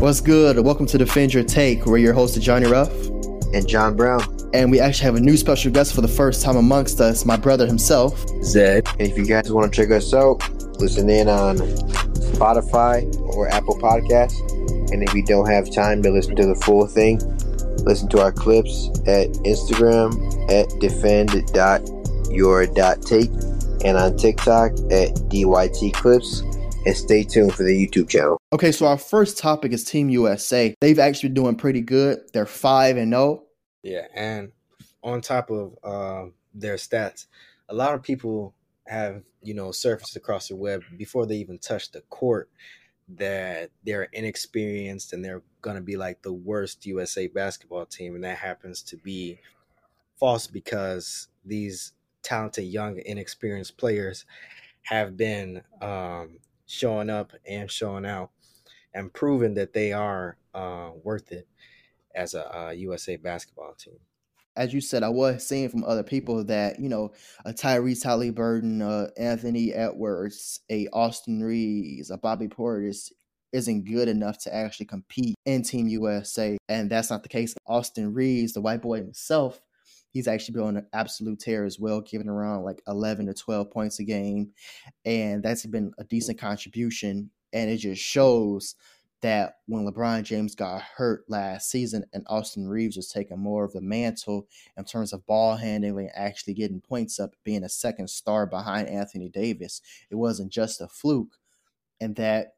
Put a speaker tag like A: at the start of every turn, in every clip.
A: What's good? Welcome to Defend Your Take. We're your host, Johnny Ruff.
B: And John Brown.
A: And we actually have a new special guest for the first time amongst us, my brother himself,
C: Zed.
B: And if you guys want to check us out, listen in on Spotify or Apple Podcasts. And if you don't have time to listen to the full thing, listen to our clips at Instagram at defend.your.take and on TikTok at DYT Clips and stay tuned for the YouTube channel.
A: Okay, so our first topic is Team USA. They've actually been doing pretty good. They're 5 and 0.
C: Yeah, and on top of uh, their stats, a lot of people have, you know, surfaced across the web before they even touch the court that they're inexperienced and they're going to be like the worst USA basketball team and that happens to be false because these talented young inexperienced players have been um, showing up and showing out and proving that they are uh, worth it as a, USA basketball team.
A: As you said, I was seeing from other people that you know a Tyrese Haliburton, uh, Anthony Edwards, a Austin Reaves, a Bobby Portis isn't good enough to actually compete in Team USA, and that's not the case. Austin Reaves, the white boy himself, he's actually been on an absolute tear as well, giving around like 11 to 12 points a game. And that's been a decent contribution. And it just shows that when LeBron James got hurt last season and Austin Reaves was taking more of the mantle in terms of ball handling, and actually getting points up, being a second star behind Anthony Davis, it wasn't just a fluke. And that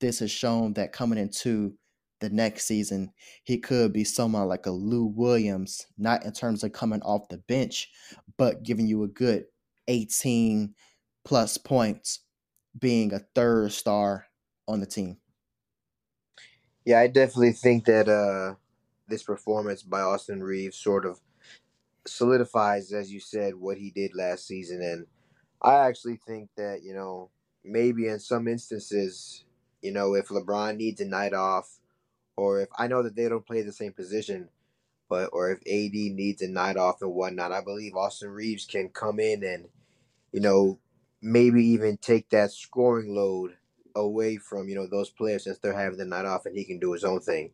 A: this has shown that coming into the next season, he could be someone like a Lou Williams, not in terms of coming off the bench, but giving you a good 18 plus points, being a third star on the team.
B: Yeah, I definitely think that uh, this performance by Austin Reaves sort of solidifies, as you said, what he did last season. And I actually think that, you know, maybe in some instances, you know, if LeBron needs a night off, or if I know that they don't play the same position, but or if AD needs a night off and whatnot, I believe Austin Reaves can come in and, you know, maybe even take that scoring load away from, you know, those players since they're having the night off and he can do his own thing.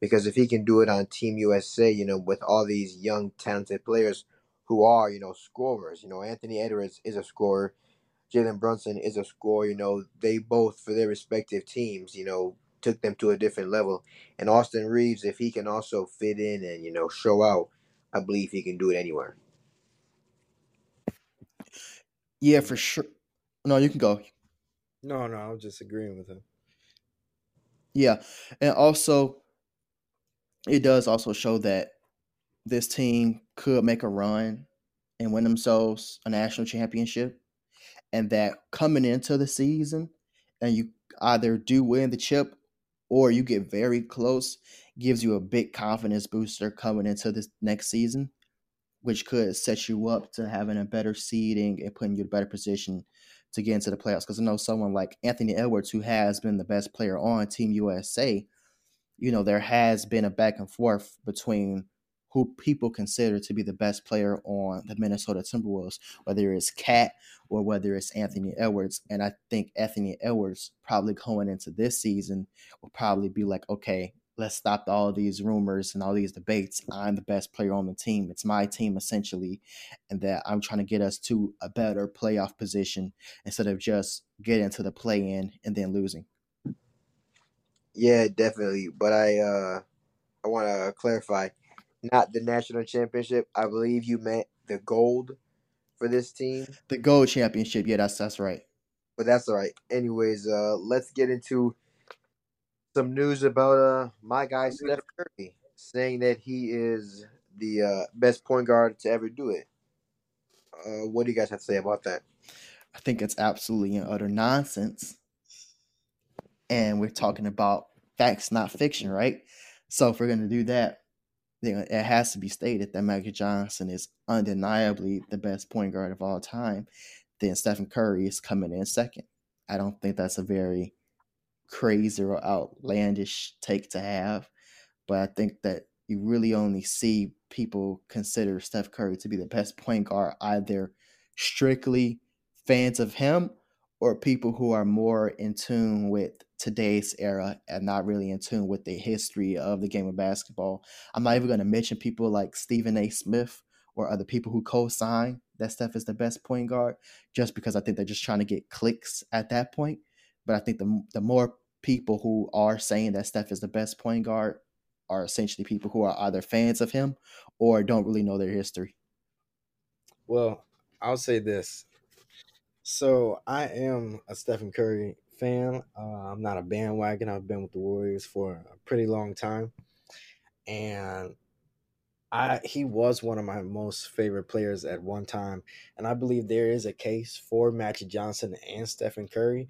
B: Because if he can do it on Team USA, you know, with all these young talented players who are, you know, scorers, you know, Anthony Edwards is a scorer, Jalen Brunson is a scorer, you know, they both for their respective teams, you know, took them to a different level. And Austin Reaves, if he can also fit in and you know show out, I believe he can do it anywhere.
A: Yeah, for sure. No, you can go.
C: No, no, I'm just agreeing with him.
A: Yeah, and also it does also show that this team could make a run and win themselves a national championship, and that coming into the season, and you either do win the chip or you get very close, gives you a big confidence booster coming into this next season, which could set you up to having a better seeding and putting you in a better position to get into the playoffs. Because I know someone like Anthony Edwards, who has been the best player on Team USA, you know, there has been a back and forth between who people consider to be the best player on the Minnesota Timberwolves, whether it's KAT or whether it's Anthony Edwards. And I think Anthony Edwards probably going into this season will probably be like, okay, let's stop all these rumors and all these debates. I'm the best player on the team. It's my team essentially, and that I'm trying to get us to a better playoff position instead of just getting to the play in and then losing.
B: Yeah, definitely. But I uh I want to clarify not the national championship. I believe you meant the gold for this team.
A: The gold championship. Yeah, that's that's right.
B: But that's all right. Anyways, uh, let's get into some news about uh my guy Steph Curry saying that he is the uh, best point guard to ever do it. Uh, what do you guys have to say about that?
A: I think it's absolutely and utter nonsense. And we're talking about facts, not fiction, right? So if we're gonna do that, it has to be stated that Magic Johnson is undeniably the best point guard of all time. Then Stephen Curry is coming in second. I don't think that's a very crazy or outlandish take to have, but I think that you really only see people consider Steph Curry to be the best point guard either strictly fans of him or people who are more in tune with today's era and not really in tune with the history of the game of basketball. I'm not even going to mention people like Stephen A. Smith or other people who co-sign that Steph is the best point guard, just because I think they're just trying to get clicks at that point. But I think the the more people who are saying that Steph is the best point guard are essentially people who are either fans of him or don't really know their history.
C: Well, I'll say this. So I am a Stephen Curry fan. Uh, I'm not a bandwagon. I've been with the Warriors for a pretty long time, and I he was one of my most favorite players at one time, and I believe there is a case for Magic Johnson and Stephen Curry.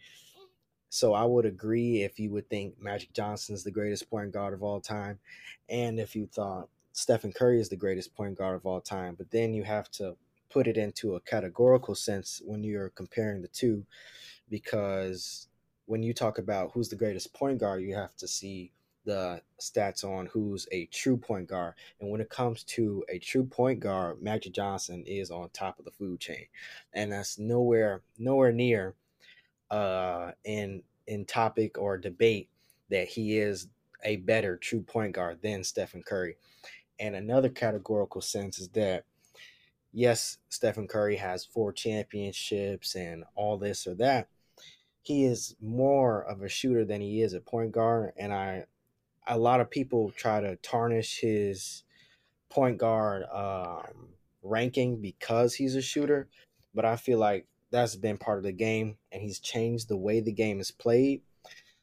C: So I would agree if you would think Magic Johnson is the greatest point guard of all time, and if you thought Stephen Curry is the greatest point guard of all time. But then you have to put it into a categorical sense when you're comparing the two, because when you talk about who's the greatest point guard, you have to see the stats on who's a true point guard. And when it comes to a true point guard, Magic Johnson is on top of the food chain. And that's nowhere nowhere near uh in in topic or debate that he is a better true point guard than Stephen Curry. And another categorical sense is that yes, Stephen Curry has four championships and all this or that, he is more of a shooter than he is a point guard, and I a lot of people try to tarnish his point guard um, ranking because he's a shooter, but I feel like that's been part of the game, and he's changed the way the game is played.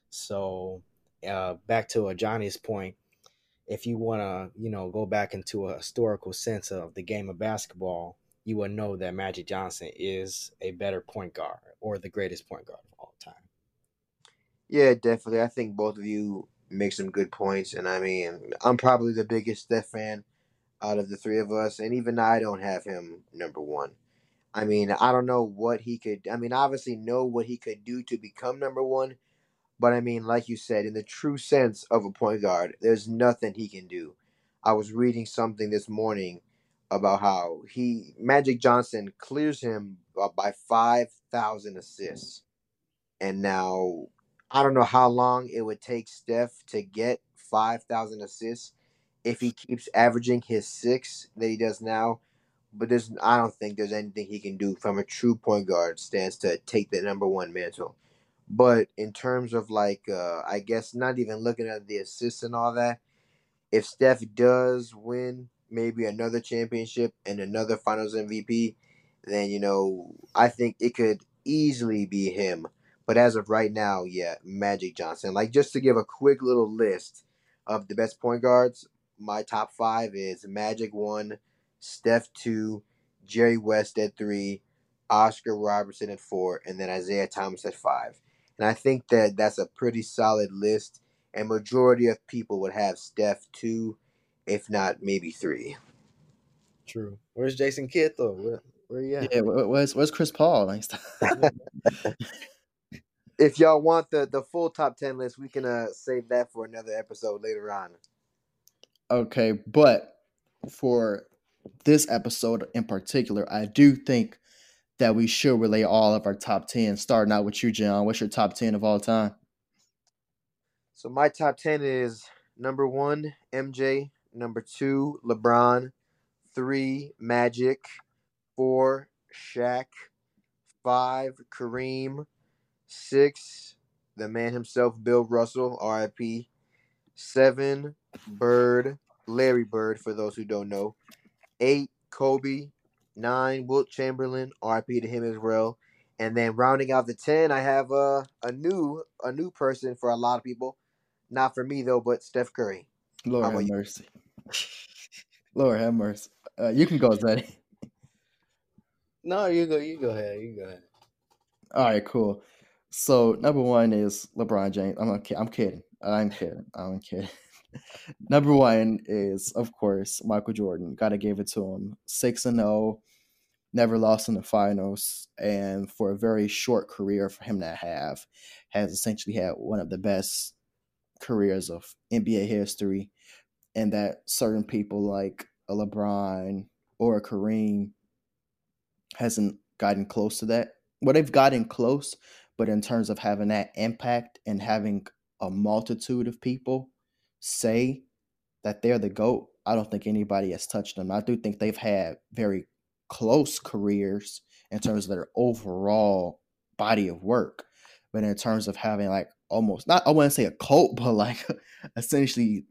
C: So, uh, back to Johnny's point, if you want to, you know, go back into a historical sense of the game of basketball, you will know that Magic Johnson is a better point guard or the greatest point guard of all time.
B: Yeah, definitely. I think both of you make some good points, and I mean, I'm probably the biggest Steph fan out of the three of us, and even I don't have him number one. I mean, I don't know what he could. I mean, obviously know what he could do to become number one, but I mean, like you said, in the true sense of a point guard, there's nothing he can do. I was reading something this morning about how he Magic Johnson clears him by five thousand assists, and now I don't know how long it would take Steph to get five thousand assists if he keeps averaging his six that he does now. But there's I don't think there's anything he can do from a true point guard stance to take the number one mantle. But in terms of like uh I guess not even looking at the assists and all that, if Steph does win maybe another championship and another Finals MVP, then you know I think it could easily be him. But as of right now, yeah, Magic Johnson. Like just to give a quick little list of the best point guards, my top five is Magic one, Steph two, Jerry West at three, Oscar Robertson at four, and then Isiah Thomas at five. And I think that that's a pretty solid list. And majority of people would have Steph two, if not maybe three.
C: True. Where's Jason Kidd though? Where where you at?
A: Yeah, where's where's Chris Paul? Like,
B: if y'all want the the full top ten list, we can uh save that for another episode later on.
A: Okay, but for this episode in particular, I do think that we should relay all of our top ten. Starting out with you, John. What's your top ten of all time?
B: So my top ten is number one, MJ, Number two, LeBron. Three, Magic. Four, Shaq. Five, Kareem. Six, the man himself, Bill Russell, RIP. Seven, Bird, Larry Bird, for those who don't know. Eight, Kobe. Nine, Wilt Chamberlain, RIP to him as well. And then rounding out the ten, I have a a new a new person for a lot of people. Not for me though, but Steph Curry.
A: Lord have mercy. Lord have mercy. Uh, you can go, Zeddy.
C: No, you go. You go ahead. You go ahead.
A: All right, cool. So number one is LeBron James. I'm okay. I'm kidding. I'm kidding. I'm kidding. number one is of course Michael Jordan. Gotta give it to him. Six and zero. Oh, never lost in the finals, and for a very short career for him to have, has essentially had one of the best careers of NBA history and that certain people like a LeBron or a Kareem hasn't gotten close to that. Well, they've gotten close, But in terms of having that impact and having a multitude of people say that they're the GOAT, I don't think anybody has touched them. I do think they've had very close careers in terms of their overall body of work. But in terms of having like almost not I wouldn't say a cult, but like essentially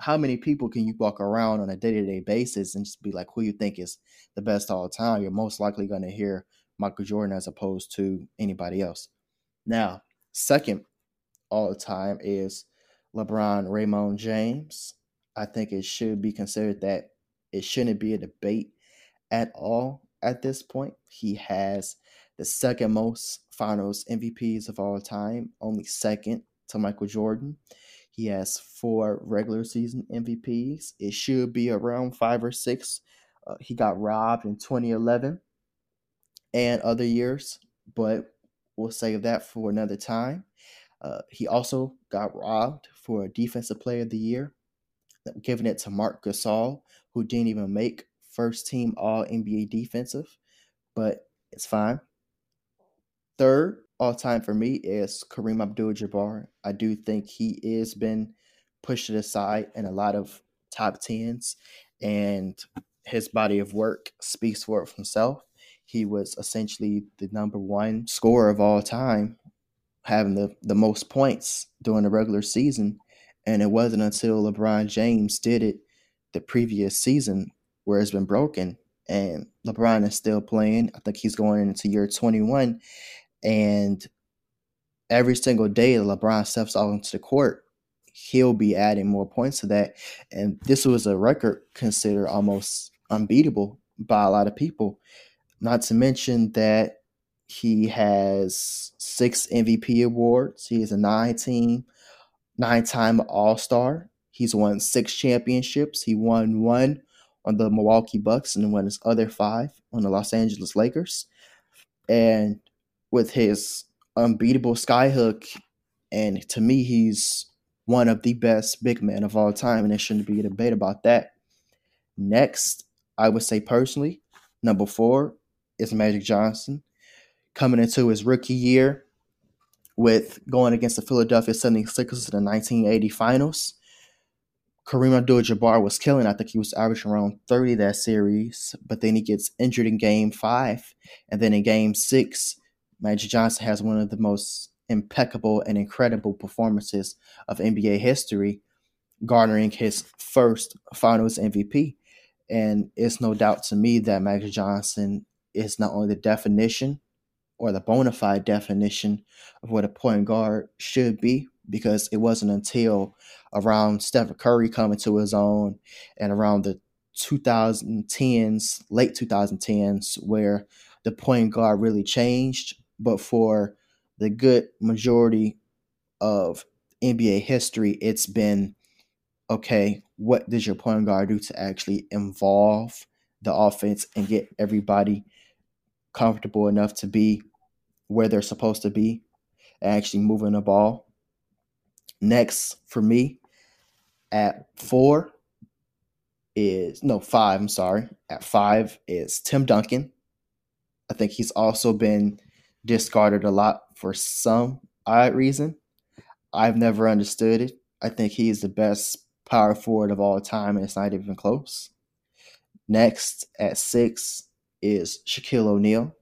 A: how many people can you walk around on a day-to-day basis and just be like who you think is the best all the time? You're most likely gonna hear Michael Jordan as opposed to anybody else. Now, second all the time is LeBron Raymond James. I think it should be considered that it shouldn't be a debate at all at this point. He has the second most finals MVPs of all time, only second to Michael Jordan. He has four regular season MVPs. It should be around five or six. Uh, he got robbed in 2011 and other years, but we'll save that for another time. Uh, he also got robbed for a Defensive Player of the Year, giving it to Marc Gasol, who didn't even make first team All NBA defensive, but it's fine. Third all time for me is Kareem Abdul Jabbar. I do think he is been pushed aside in a lot of top tens, and his body of work speaks for himself. He was essentially the number one scorer of all time, having the, the most points during the regular season. And it wasn't until LeBron James did it the previous season where it's been broken. And LeBron is still playing. I think he's going into year 21. And every single day LeBron steps out into the court, he'll be adding more points to that. And this was a record considered almost unbeatable by a lot of people. Not to mention that he has six MVP awards. He is a nine team, nine time All Star. He's won six championships. He won one on the Milwaukee Bucks and won his other five on the Los Angeles Lakers. And with his unbeatable skyhook, and to me, he's one of the best big men of all time, and there shouldn't be a debate about that. Next, I would say personally, number four is Magic Johnson. Coming into his rookie year with going against the Philadelphia 76ers in the 1980 finals. Kareem Abdul-Jabbar was killing. I think he was averaging around 30 that series, but then he gets injured in game five. And then in game six, Magic Johnson has one of the most impeccable and incredible performances of NBA history, garnering his first finals MVP. And it's no doubt to me that Magic Johnson is not only the definition or the bona fide definition of what a point guard should be, because it wasn't until around Stephen Curry coming to his own and around the 2010s, late 2010s, where the point guard really changed. But for the good majority of NBA history, it's been okay, what does your point guard do to actually involve the offense and get everybody comfortable enough to be where they're supposed to be actually moving the ball? Next for me at four is no five, I'm sorry. At five is Tim Duncan. I think he's also been discarded a lot for some odd reason. I've never understood it. I think he's the best power forward of all time, and it's not even close. Next at six is Shaquille O'Neal.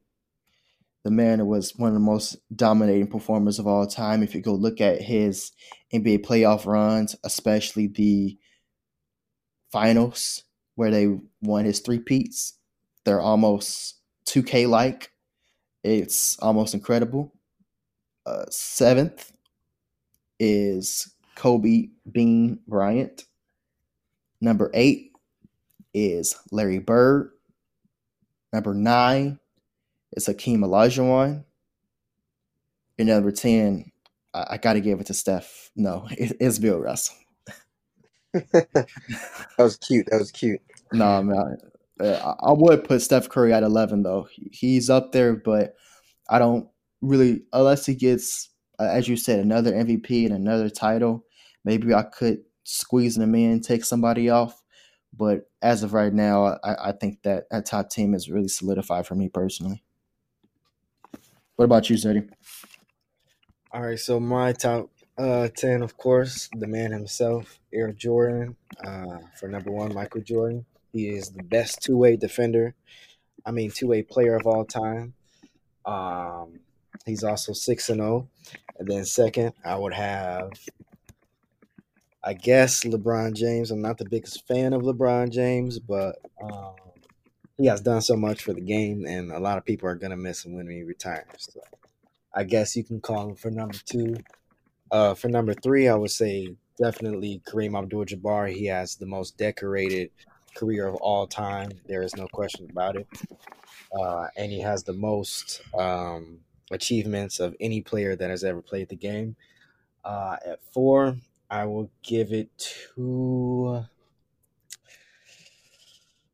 A: The man was one of the most dominating performers of all time. If you go look at his NBA playoff runs, especially the finals where they won his three peats, they're almost 2K like. It's almost incredible. Uh, seventh is Kobe Bean Bryant. Number eight is Larry Bird. Number nine is Hakeem Olajuwon. And number 10, I, I got to give it to Steph. No, it, it's Bill Russell.
B: that was cute. That was cute.
A: No, man. Uh, I would put Steph Curry at 11, though. He's up there, but I don't really, unless he gets, as you said, another MVP and another title, maybe I could squeeze him in, take somebody off. But as of right now, I, I think that that top team is really solidified for me personally. What about you, Zeddy?
C: All right, so my top uh, 10, of course, the man himself, Air Jordan. Uh, for number one, Michael Jordan. He is the best two way defender. I mean, two way player of all time. Um, he's also 6 and 0. And then, second, I would have, I guess, LeBron James. I'm not the biggest fan of LeBron James, but um, he has done so much for the game, and a lot of people are going to miss him when he retires. So I guess you can call him for number two. Uh, for number three, I would say definitely Kareem Abdul-Jabbar. He has the most decorated career of all time. There is no question about it. Uh, and he has the most um, achievements of any player that has ever played the game. Uh, at four, I will give it to.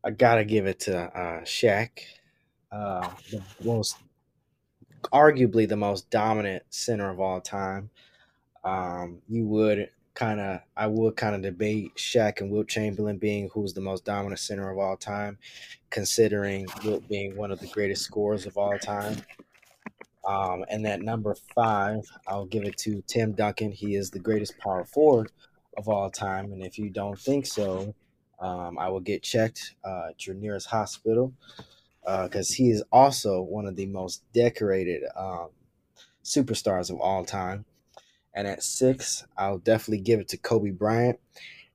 C: I gotta give it to uh, Shaq, uh, the most, arguably the most dominant center of all time. Um, you would kind of, I would kind of debate Shaq and Wilt Chamberlain being who's the most dominant center of all time, considering Wilt being one of the greatest scorers of all time. Um, and at number five, I'll give it to Tim Duncan. He is the greatest power forward of all time. And if you don't think so, um, I will get checked uh, at your nearest hospital because uh, he is also one of the most decorated um, superstars of all time. And at six, I'll definitely give it to Kobe Bryant.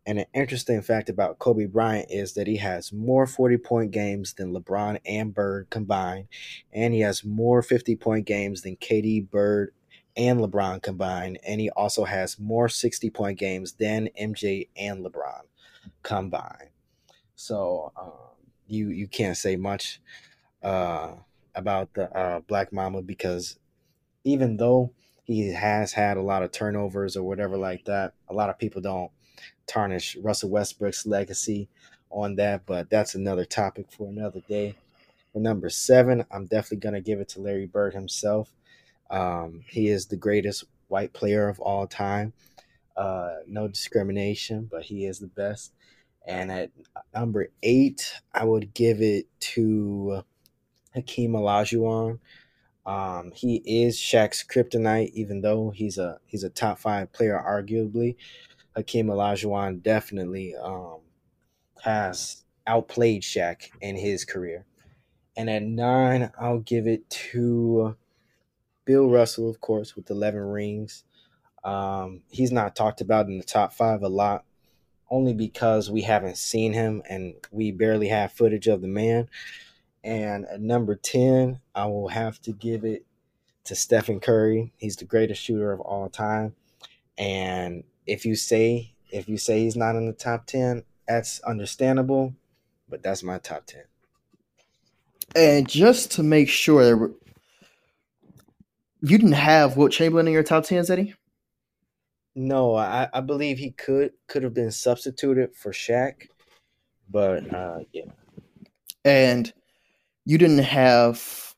C: And an interesting fact about Kobe Bryant is that he has more 40 point games than LeBron and Bird combined. And he has more 50 point games than KD, Bird, and LeBron combined. And he also has more 60 point games than MJ and LeBron combined. So um, you you can't say much uh, about the uh, Black Mamba because even though he has had a lot of turnovers or whatever like that. A lot of people don't tarnish Russell Westbrook's legacy on that, but that's another topic for another day. For number seven, I'm definitely going to give it to Larry Bird himself. Um, he is the greatest white player of all time. Uh, no discrimination, but he is the best. And at number eight, I would give it to Hakeem Olajuwon. Um, he is Shaq's kryptonite, even though he's a he's a top five player, arguably. Hakeem Olajuwon definitely um, has outplayed Shaq in his career. And at nine, I'll give it to Bill Russell, of course, with 11 rings. Um, he's not talked about in the top five a lot, only because we haven't seen him and we barely have footage of the man. And at number 10, I will have to give it to Stephen Curry. He's the greatest shooter of all time. And if you say if you say he's not in the top 10, that's understandable, but that's my top 10.
A: And just to make sure you didn't have Wilt Chamberlain in your top 10, Eddie?
C: No, I, I believe he could could have been substituted for Shaq, but uh, yeah.
A: And you didn't have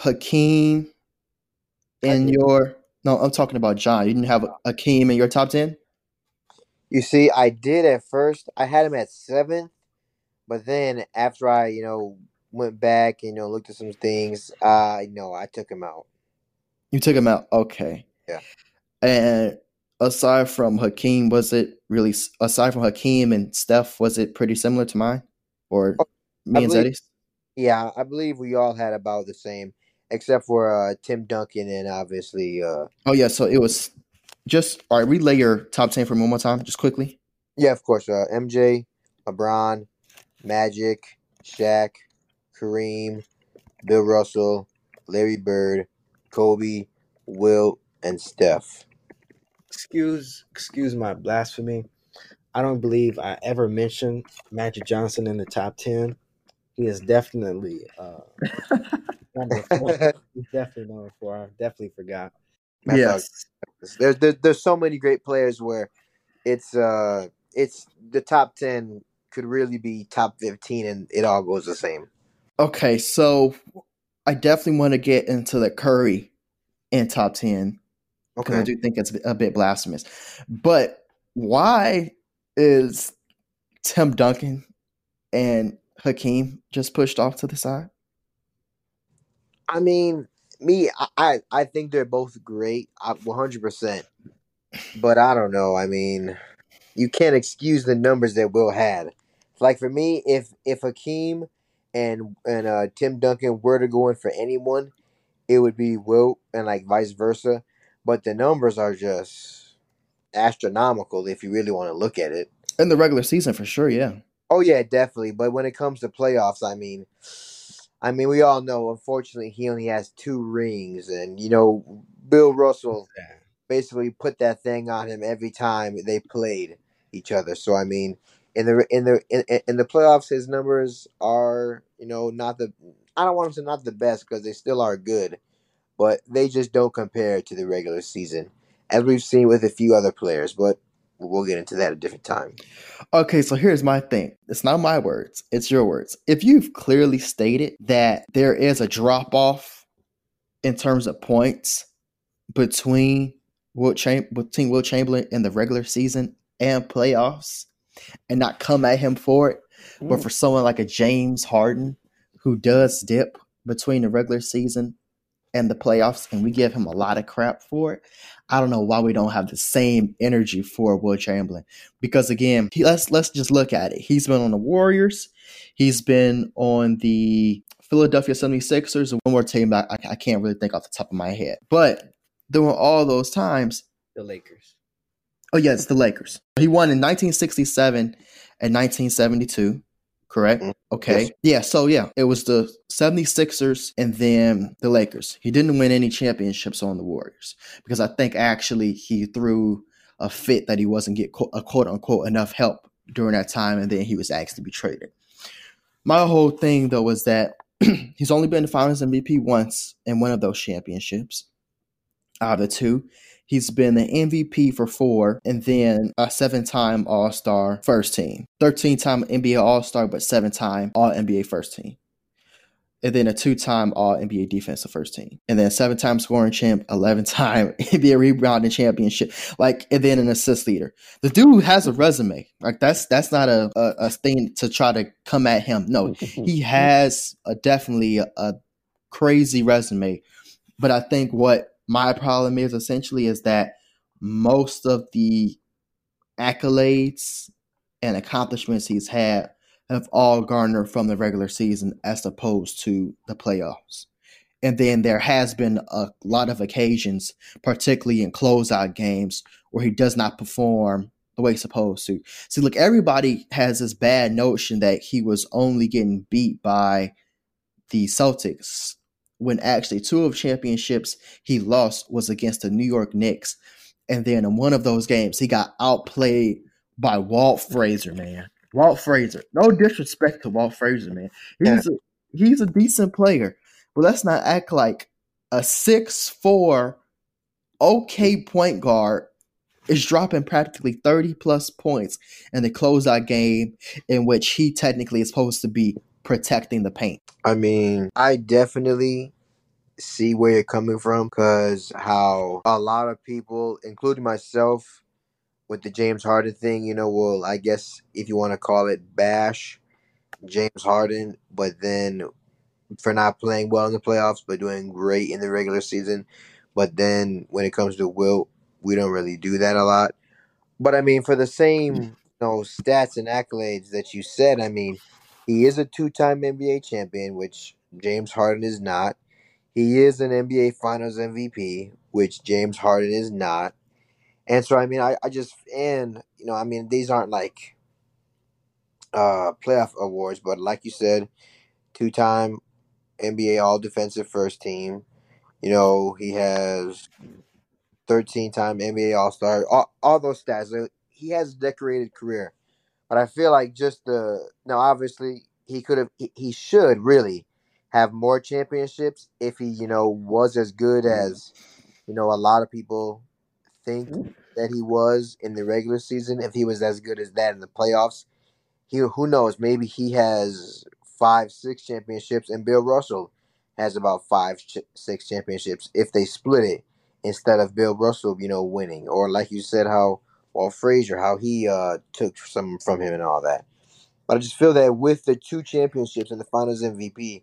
A: Hakeem in your no, I'm talking about John. You didn't have Hakeem in your top ten?
B: You see, I did at first. I had him at seventh, but then after I, you know, went back and you know looked at some things, uh no, I took him out.
A: You took him out. Okay.
B: Yeah.
A: And aside from Hakeem, was it really aside from Hakeem and Steph, was it pretty similar to mine or oh, me I and believe, Zeddy's?
B: Yeah, I believe we all had about the same, except for uh, Tim Duncan and obviously. Uh,
A: oh yeah, so it was just all right. Relay your top ten for one more time, just quickly.
B: Yeah, of course. Uh, MJ, LeBron, Magic, Shaq, Kareem, Bill Russell, Larry Bird, Kobe, Wilt, and Steph.
C: Excuse, excuse my blasphemy. I don't believe I ever mentioned Magic Johnson in the top ten. He is definitely uh, number four. He's definitely number four. I definitely forgot.
A: Yes,
B: there's, there's there's so many great players where it's uh it's the top ten could really be top fifteen and it all goes the same.
A: Okay, so I definitely want to get into the Curry in top ten because okay. I do think it's a bit blasphemous. But why is Tim Duncan and Hakeem just pushed off to the side?
B: I mean, me, I I think they're both great, one hundred percent. But I don't know. I mean, you can't excuse the numbers that Will had. Like for me, if if Hakeem and and uh, Tim Duncan were to go in for anyone, it would be Will, and like vice versa. But the numbers are just astronomical if you really want to look at it.
A: In the regular season, for sure, yeah.
B: Oh yeah, definitely. But when it comes to playoffs, I mean, I mean, we all know. Unfortunately, he only has two rings, and you know, Bill Russell basically put that thing on him every time they played each other. So I mean, in the in the in, in the playoffs, his numbers are you know not the I don't want them to not the best because they still are good, but they just don't compare to the regular season, as we've seen with a few other players. But we'll get into that a different time.
A: Okay, so here's my thing. It's not my words, it's your words. If you've clearly stated that there is a drop off in terms of points between Will Cham- between Wilt Chamberlain in the regular season and playoffs, and not come at him for it, mm. but for someone like a James Harden who does dip between the regular season and the playoffs, and we give him a lot of crap for it. I don't know why we don't have the same energy for Will Chamberlain. Because again, he, let's let's just look at it. He's been on the Warriors, he's been on the Philadelphia 76ers, and one more team I, I can't really think off the top of my head. But during all those times,
C: the Lakers.
A: Oh yeah, it's the Lakers. He won in 1967 and 1972 correct? Mm, okay. Yes. Yeah, so yeah, it was the 76ers and then the Lakers. He didn't win any championships on the Warriors because I think actually he threw a fit that he wasn't get a quote unquote enough help during that time and then he was asked to be traded. My whole thing though was that he's only been the finals MVP once in one of those championships out of the two. He's been the MVP for four and then a seven time All Star first team, 13 time NBA All Star, but seven time All NBA first team. And then a two time All NBA defensive first team. And then seven time scoring champ, 11 time NBA rebounding championship. Like, and then an assist leader. The dude has a resume. Like, that's that's not a, a, a thing to try to come at him. No, he has a, definitely a, a crazy resume. But I think what my problem is essentially is that most of the accolades and accomplishments he's had have all garnered from the regular season as opposed to the playoffs. And then there has been a lot of occasions, particularly in closeout games, where he does not perform the way he's supposed to. See, look, everybody has this bad notion that he was only getting beat by the Celtics when actually two of championships he lost was against the New York Knicks. And then in one of those games, he got outplayed by Walt Frazier, man. Walt Frazier. No disrespect to Walt Frazier, man. He's yeah. a he's a decent player. But let's not act like a six four okay point guard is dropping practically 30 plus points in the closeout game in which he technically is supposed to be protecting the paint.
B: I mean, I definitely see where you're coming from because how a lot of people, including myself, with the James Harden thing, you know, well, I guess if you want to call it bash James Harden, but then for not playing well in the playoffs, but doing great in the regular season. But then when it comes to Wilt, we don't really do that a lot. But I mean, for the same mm. you know, stats and accolades that you said, I mean, he is a two-time NBA champion, which James Harden is not. He is an NBA Finals MVP, which James Harden is not. And so, I mean, I, I just, and, you know, I mean, these aren't like uh playoff awards, but like you said, two time NBA All Defensive First Team. You know, he has 13 time NBA All Star, all, all those stats. He has a decorated career. But I feel like just the now obviously he could have he, he should really have more championships if he, you know, was as good mm-hmm. as you know a lot of people think mm-hmm. that he was in the regular season. If he was as good as that in the playoffs, he who knows? Maybe he has five, six championships, and Bill Russell has about five, six championships if they split it instead of Bill Russell, you know, winning. Or like you said, how or Frazier, how he uh, took some from him and all that. But I just feel that with the two championships and the Finals MVP,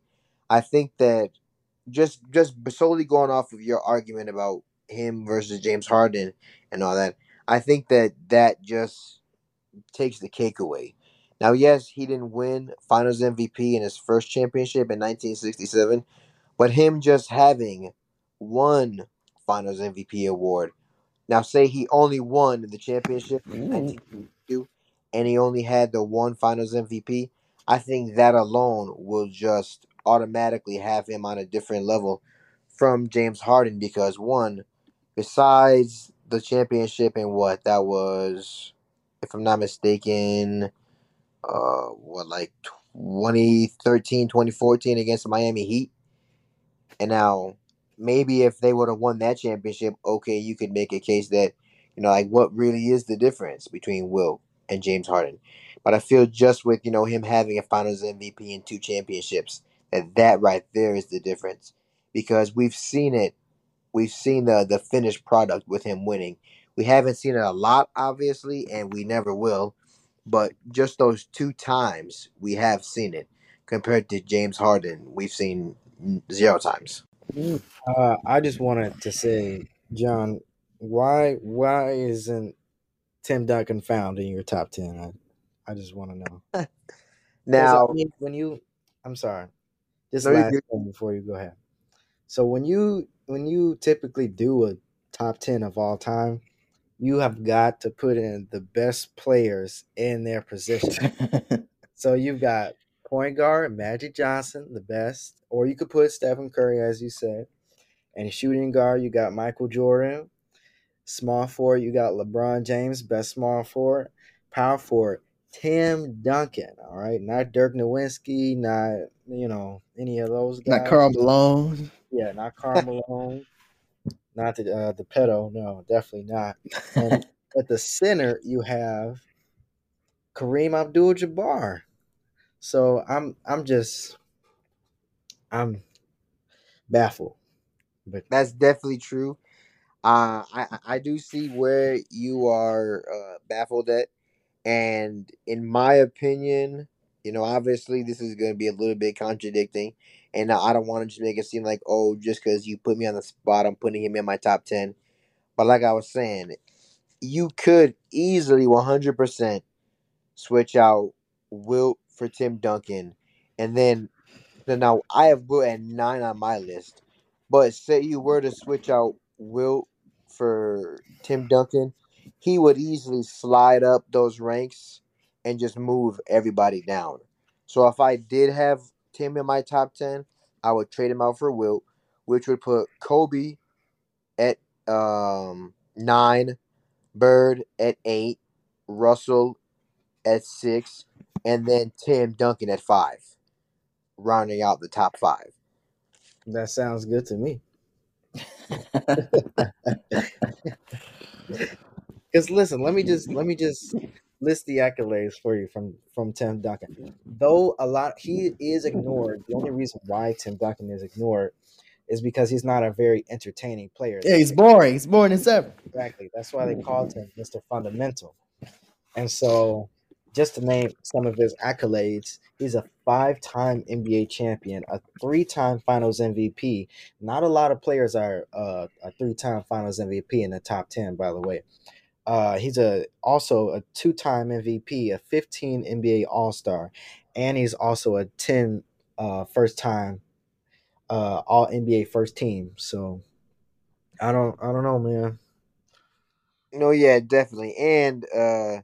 B: I think that just just solely going off of your argument about him versus James Harden and all that, I think that that just takes the cake away. Now, yes, he didn't win Finals MVP in his first championship in 1967, but him just having one Finals MVP award. Now, say he only won the championship in 1962 and he only had the one Finals MVP, I think that alone will just automatically have him on a different level from James Harden because one, besides the championship and what that was, if I'm not mistaken, uh, what like 2013, 2014 against the Miami Heat. And now maybe if they would have won that championship, okay, you could make a case that, you know, like what really is the difference between Will and James Harden. But I feel just with, you know, him having a finals MVP and two championships, that that right there is the difference. Because we've seen it, we've seen the the finished product with him winning. We haven't seen it a lot, obviously, and we never will. But just those two times we have seen it compared to James Harden, we've seen zero times.
C: Uh, I just wanted to say, John, why why isn't Tim Duncan found in your top ten? I, I just want to know.
B: Now,
C: I mean, when you, I'm sorry, just
B: no,
C: last thing before you go ahead. So when you when you typically do a top ten of all time, you have got to put in the best players in their position. So you've got point guard Magic Johnson, the best, or you could put Stephen Curry, as you said, and shooting guard you got Michael Jordan. Small forward you got LeBron James, best small forward. Power forward Tim Duncan. All right, not Dirk Nowitzki, not you know any of those guys.
A: Not. Karl Malone.
C: Yeah, not Karl Malone, not the uh, the pedo. No, definitely not. And at the center you have Kareem Abdul-Jabbar. So I'm I'm just I'm baffled. But
B: That's definitely true. Uh, I I do see where you are uh, baffled at, and in my opinion, you know, obviously this is going to be a little bit contradicting, and I don't want to just make it seem like oh, just because you put me on the spot, I'm putting him in my top ten. But like I was saying, you could easily 100% switch out Wilt for Tim Duncan, and then now I have Wilt at nine on my list. But say you were to switch out Wilt for Tim Duncan, he would easily slide up those ranks and just move everybody down. So if I did have Tim in my top ten, I would trade him out for Wilt, which would put Kobe at um nine, Bird at eight, Russell at six, and then Tim Duncan at five, rounding out the top five.
C: that sounds good to me. Because listen, let me just let me just list the accolades for you from from Tim Duncan. Though a lot he is ignored. The only reason why Tim Duncan is ignored is because he's not a very entertaining player.
A: yeah, he's boring. He's boring as ever.
C: Exactly. That's why they called him Mr. Fundamental. And so, just to name some of his accolades, he's a five time NBA champion, a three time finals MVP. Not a lot of players are uh, a three time finals MVP in the top 10, by the way. Uh, he's a also a two time MVP, a 15 NBA All Star, and he's also a 10 uh, first time uh, All NBA first team. So, I don't, I don't know, man.
B: No, yeah, definitely, and uh,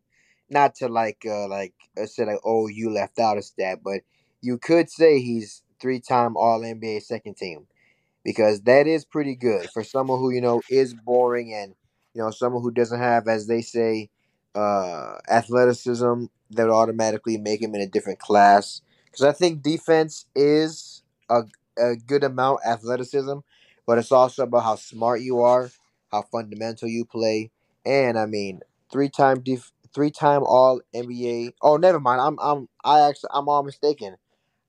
B: not to like uh like uh, say like oh you left out a stat, but you could say he's three time All NBA second team because that is pretty good for someone who you know is boring and you know someone who doesn't have as they say uh athleticism that would automatically make him in a different class. Because I think defense is a a good amount athleticism, but it's also about how smart you are, how fundamental you play, and I mean three time def- three time All NBA. Oh, never mind. I'm I'm I actually I'm all mistaken.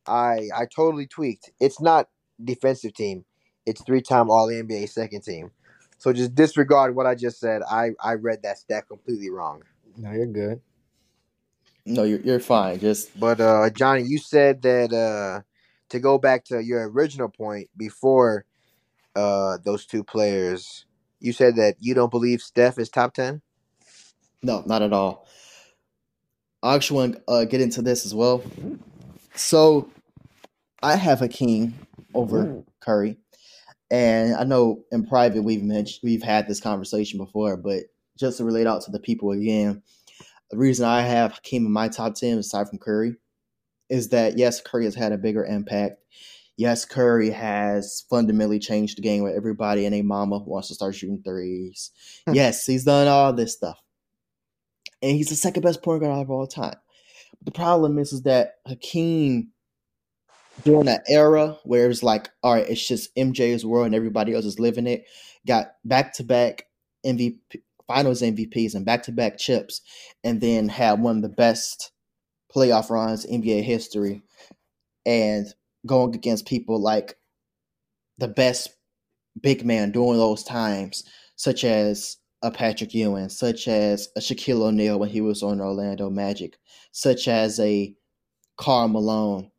B: I I totally tweaked. It's not defensive team. It's three time All NBA second team. So just disregard what I just said. I I read that stat completely wrong.
C: No, you're good.
A: No, you're you're fine. Just
B: But uh Johnny, you said that uh to go back to your original point before uh, those two players, you said that you don't believe Steph is top ten.
A: No, not at all. I actually want to uh, get into this as well. So, I have Hakeem over Curry, and I know in private we've mentioned we've had this conversation before, but just to relate out to the people again, the reason I have Hakeem in my top ten aside from Curry is that yes, Curry has had a bigger impact. Yes, Curry has fundamentally changed the game where everybody and a mama wants to start shooting threes. yes, he's done all this stuff. And he's the second best point guard of all time. The problem is, is that Hakeem during that era where it was like, all right, it's just MJ's world and everybody else is living it, got back to back MVP finals MVPs and back to back chips, and then had one of the best playoff runs in NBA history. And going against people like the best big man during those times, such as a Patrick Ewing, such as a Shaquille O'Neal when he was on Orlando Magic, such as a Karl Malone.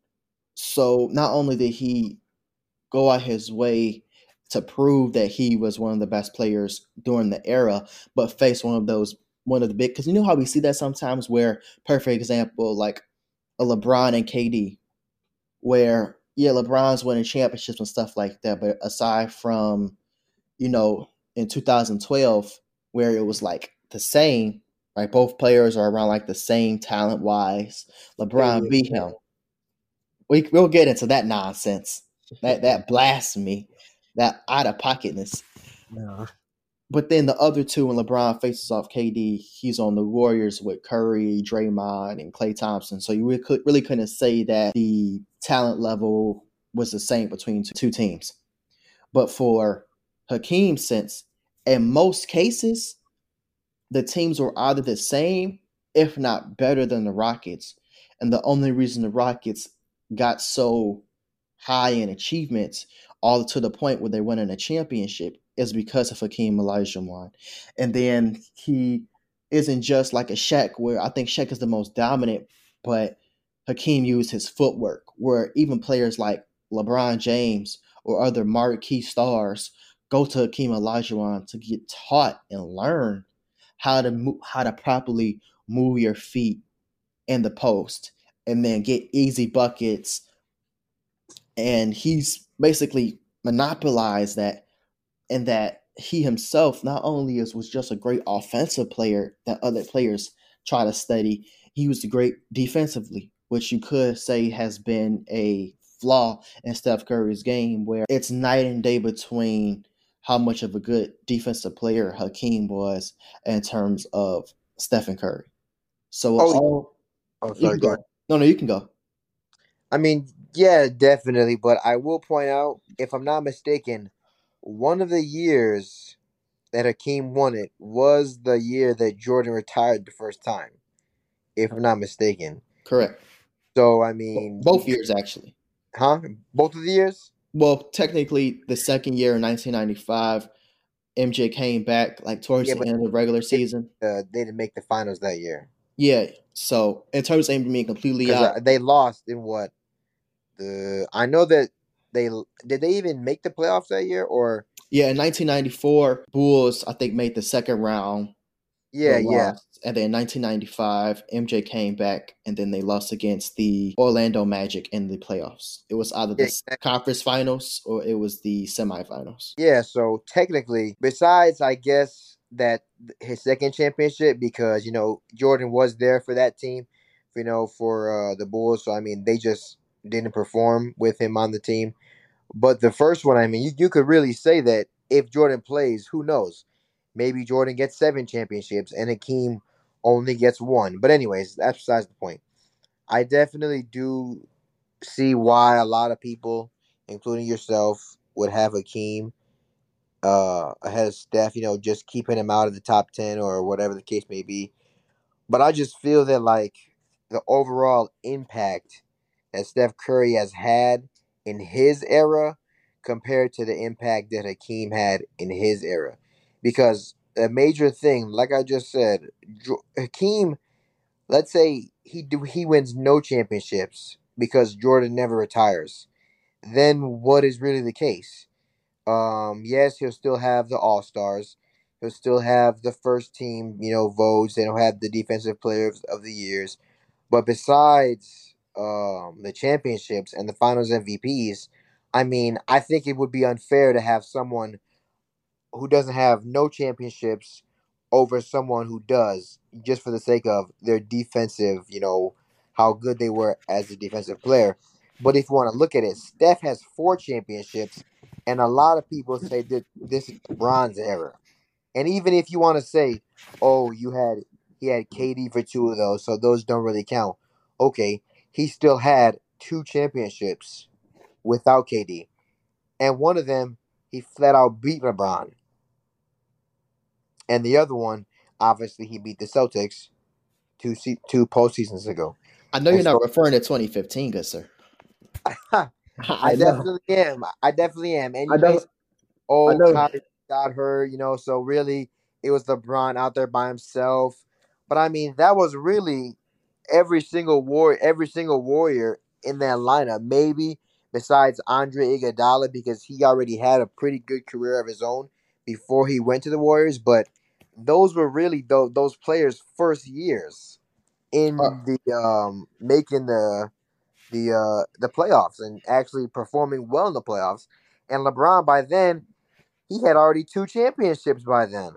A: So not only did he go out his way to prove that he was one of the best players during the era, but face one of those one of the big because you know how we see that sometimes where perfect example like a LeBron and KD, where yeah, LeBron's winning championships and stuff like that. But aside from, you know, in 2012, where it was like the same, Like Both players are around like the same talent wise. LeBron yeah, beat him. We we'll get into that nonsense, that that blasphemy, that out of pocketness.
C: No.
A: But then the other two, when LeBron faces off KD, he's on the Warriors with Curry, Draymond, and Klay Thompson. So you really, could, really couldn't say that the talent level was the same between two, two teams. But for Hakeem's sense, in most cases, the teams were either the same, if not better than the Rockets. And the only reason the Rockets got so high in achievements, all to the point where they won in a championship, is because of Hakeem Olajuwon. And then he isn't just like a Shaq, where I think Shaq is the most dominant, but Hakeem used his footwork, where even players like LeBron James or other marquee stars go to Hakeem Olajuwon to get taught and learn how to move, how to properly move your feet in the post and then get easy buckets. And he's basically monopolized that and that he himself not only is was just a great offensive player that other players try to study, he was great defensively, which you could say has been a flaw in Steph Curry's game, where it's night and day between how much of a good defensive player Hakeem was in terms of Stephen Curry. So,
B: oh, all, oh sorry,
A: go. go. No, no, you can go.
B: I mean, yeah, definitely, but I will point out, if I'm not mistaken, one of the years that Hakeem won it was the year that Jordan retired the first time, if I'm not mistaken.
A: Correct.
B: So I mean,
A: both years actually.
B: Huh? Both of the years?
A: Well, technically, the second year in 1995, MJ came back like towards yeah, the end of the regular season.
B: Uh, they didn't make the finals that year.
A: Yeah. So in terms of being completely
B: out, uh, they lost in what the I know that they did they even make the playoffs that year or
A: yeah in 1994 bulls i think made the second round
B: yeah yeah
A: and then in 1995 mj came back and then they lost against the orlando magic in the playoffs it was either the yeah, conference finals or it was the semifinals
B: yeah so technically besides i guess that his second championship because you know jordan was there for that team you know for uh, the bulls so i mean they just didn't perform with him on the team. But the first one, I mean, you, you could really say that if Jordan plays, who knows? Maybe Jordan gets seven championships and Hakeem only gets one. But, anyways, that's besides the point. I definitely do see why a lot of people, including yourself, would have Hakeem uh, ahead of Steph, you know, just keeping him out of the top 10 or whatever the case may be. But I just feel that, like, the overall impact that Steph Curry has had in his era compared to the impact that Hakeem had in his era. Because a major thing, like I just said, Hakeem, let's say he do, he wins no championships because Jordan never retires. then what is really the case? Um, yes, he'll still have the All Stars. He'll still have the first team, you know, votes. He'll have the defensive players of the years. But besides um, the championships and the finals MVPs, I mean, I think it would be unfair to have someone who doesn't have no championships over someone who does, just for the sake of their defensive, you know, how good they were as a defensive player. But if you want to look at it, Steph has four championships, and a lot of people say that this is bronze era. And even if you want to say, oh, you had he had KD for two of those, so those don't really count. Okay, he still had two championships without KD, and one of them he flat out beat LeBron, and the other one, obviously, he beat the Celtics two se- two postseasons ago.
A: I know you're
B: And
A: not referring to 2015, good sir.
B: I,
A: I
B: definitely am. I definitely am. And
A: I
B: you
A: know.
B: oh, Kyrie got hurt, you know, so really it was LeBron out there by himself. But I mean, that was really every single war, every single warrior in that lineup. Maybe besides Andre Iguodala because he already had a pretty good career of his own before he went to the Warriors. But those were really those those players' first years in
A: Uh.
B: the um making the the uh the playoffs and actually performing well in the playoffs. And LeBron by then he had already two championships by then.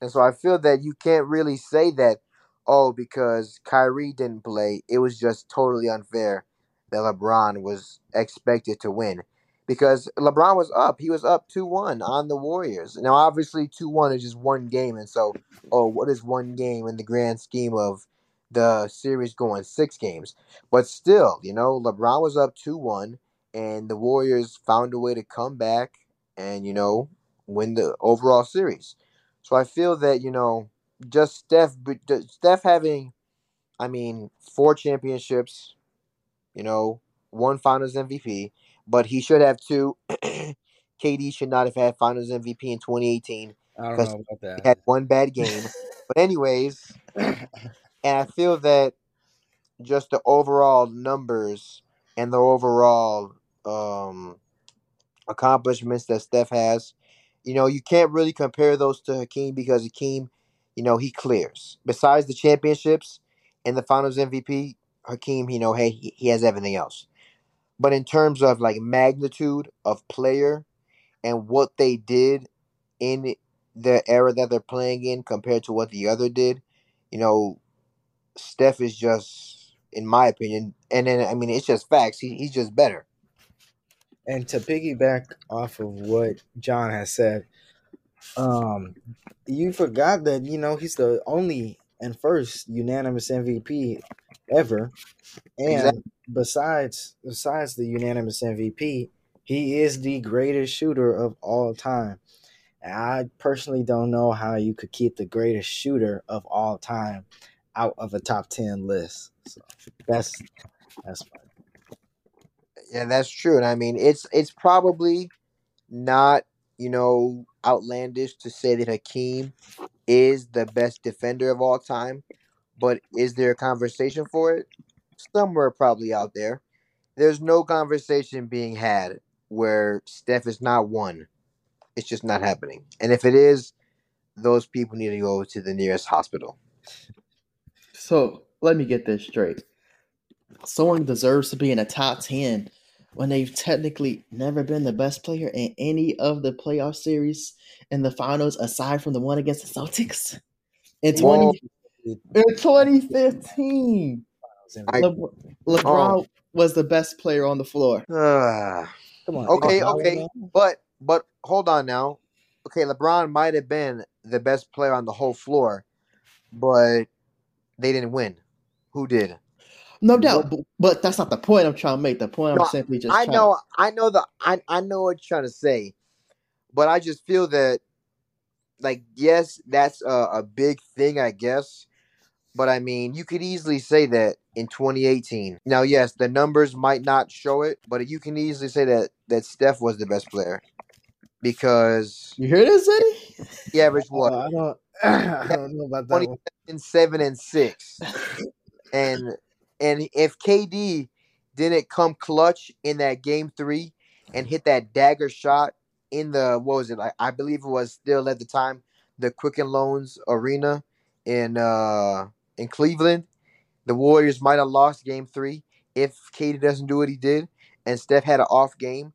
B: And so I feel that you can't really say that oh because Kyrie didn't play, it was just totally unfair that LeBron was expected to win. Because LeBron was up. He was up 2-1 on the Warriors. Now obviously 2-1 is just one game and so oh what is one game in the grand scheme of the series going 6 games? But still, you know, LeBron was up 2-1 and the Warriors found a way to come back and you know win the overall series. So I feel that you know just Steph, Steph having, I mean, four championships, you know, one Finals MVP, but he should have two. KD should not have had Finals MVP in 2018.
C: I don't
B: Because
C: know about
B: He
C: that.
B: had one bad game. but anyways, and I feel that just the overall numbers and the overall um accomplishments that Steph has, you know, you can't really compare those to Hakeem because Hakeem, you know, he clears. Besides the championships and the Finals MVP, Hakeem, you know, hey, he, he has everything else. But in terms of like magnitude of player and what they did in the era that they're playing in compared to what the other did, you know, Steph is just, in my opinion, and then I mean it's just facts. He, he's just better.
C: And to piggyback off of what John has said, um, you forgot that you know he's the only and first unanimous MVP ever, and
B: Exactly.
C: besides besides the unanimous MVP, he is the greatest shooter of all time. And I personally don't know how you could keep the greatest shooter of all time out of a top ten list. So that's that's fine.
B: Yeah, that's true. And I mean, it's it's probably not you know outlandish to say that Hakeem is the best defender of all time, but is there a conversation for it? Somewhere probably out there. There's no conversation being had where Steph is not one. It's just not happening. And if it is, those people need to go to the nearest hospital.
A: So let me get this straight. Someone deserves to be in the top 10 when they've technically never been the best player in any of the playoff series in the finals aside from the one against the Celtics in 20
B: Whoa.
A: In 2015.
B: I-
A: Le- LeBron was the best player on the floor.
B: Ah.
C: Come on.
B: Okay,
C: Iguodala,
B: okay.
C: man.
B: But but hold on now. Okay, LeBron might have been the best player on the whole floor, but they didn't win. Who did?
A: No doubt, but, but that's not the point I'm trying to make. The point
B: No,
A: I'm simply just
B: I
A: trying
B: know, I know the I I know what you're trying to say, but I just feel that, like, yes, that's a, a big thing, I guess. But I mean, you could easily say that in 2018. Now, yes, the numbers might not show it, but you can easily say that that Steph was the best player because
A: You hear this, Eddie?
B: he averaged what
C: Oh, I don't. I don't know about that one.
B: 27 and 6 and and if KD didn't come clutch in that game three and hit that dagger shot in the what was it? I, I believe it was still at the time the Quicken Loans Arena in uh in Cleveland. The Warriors might have lost game three if KD doesn't do what he did and Steph had an off game.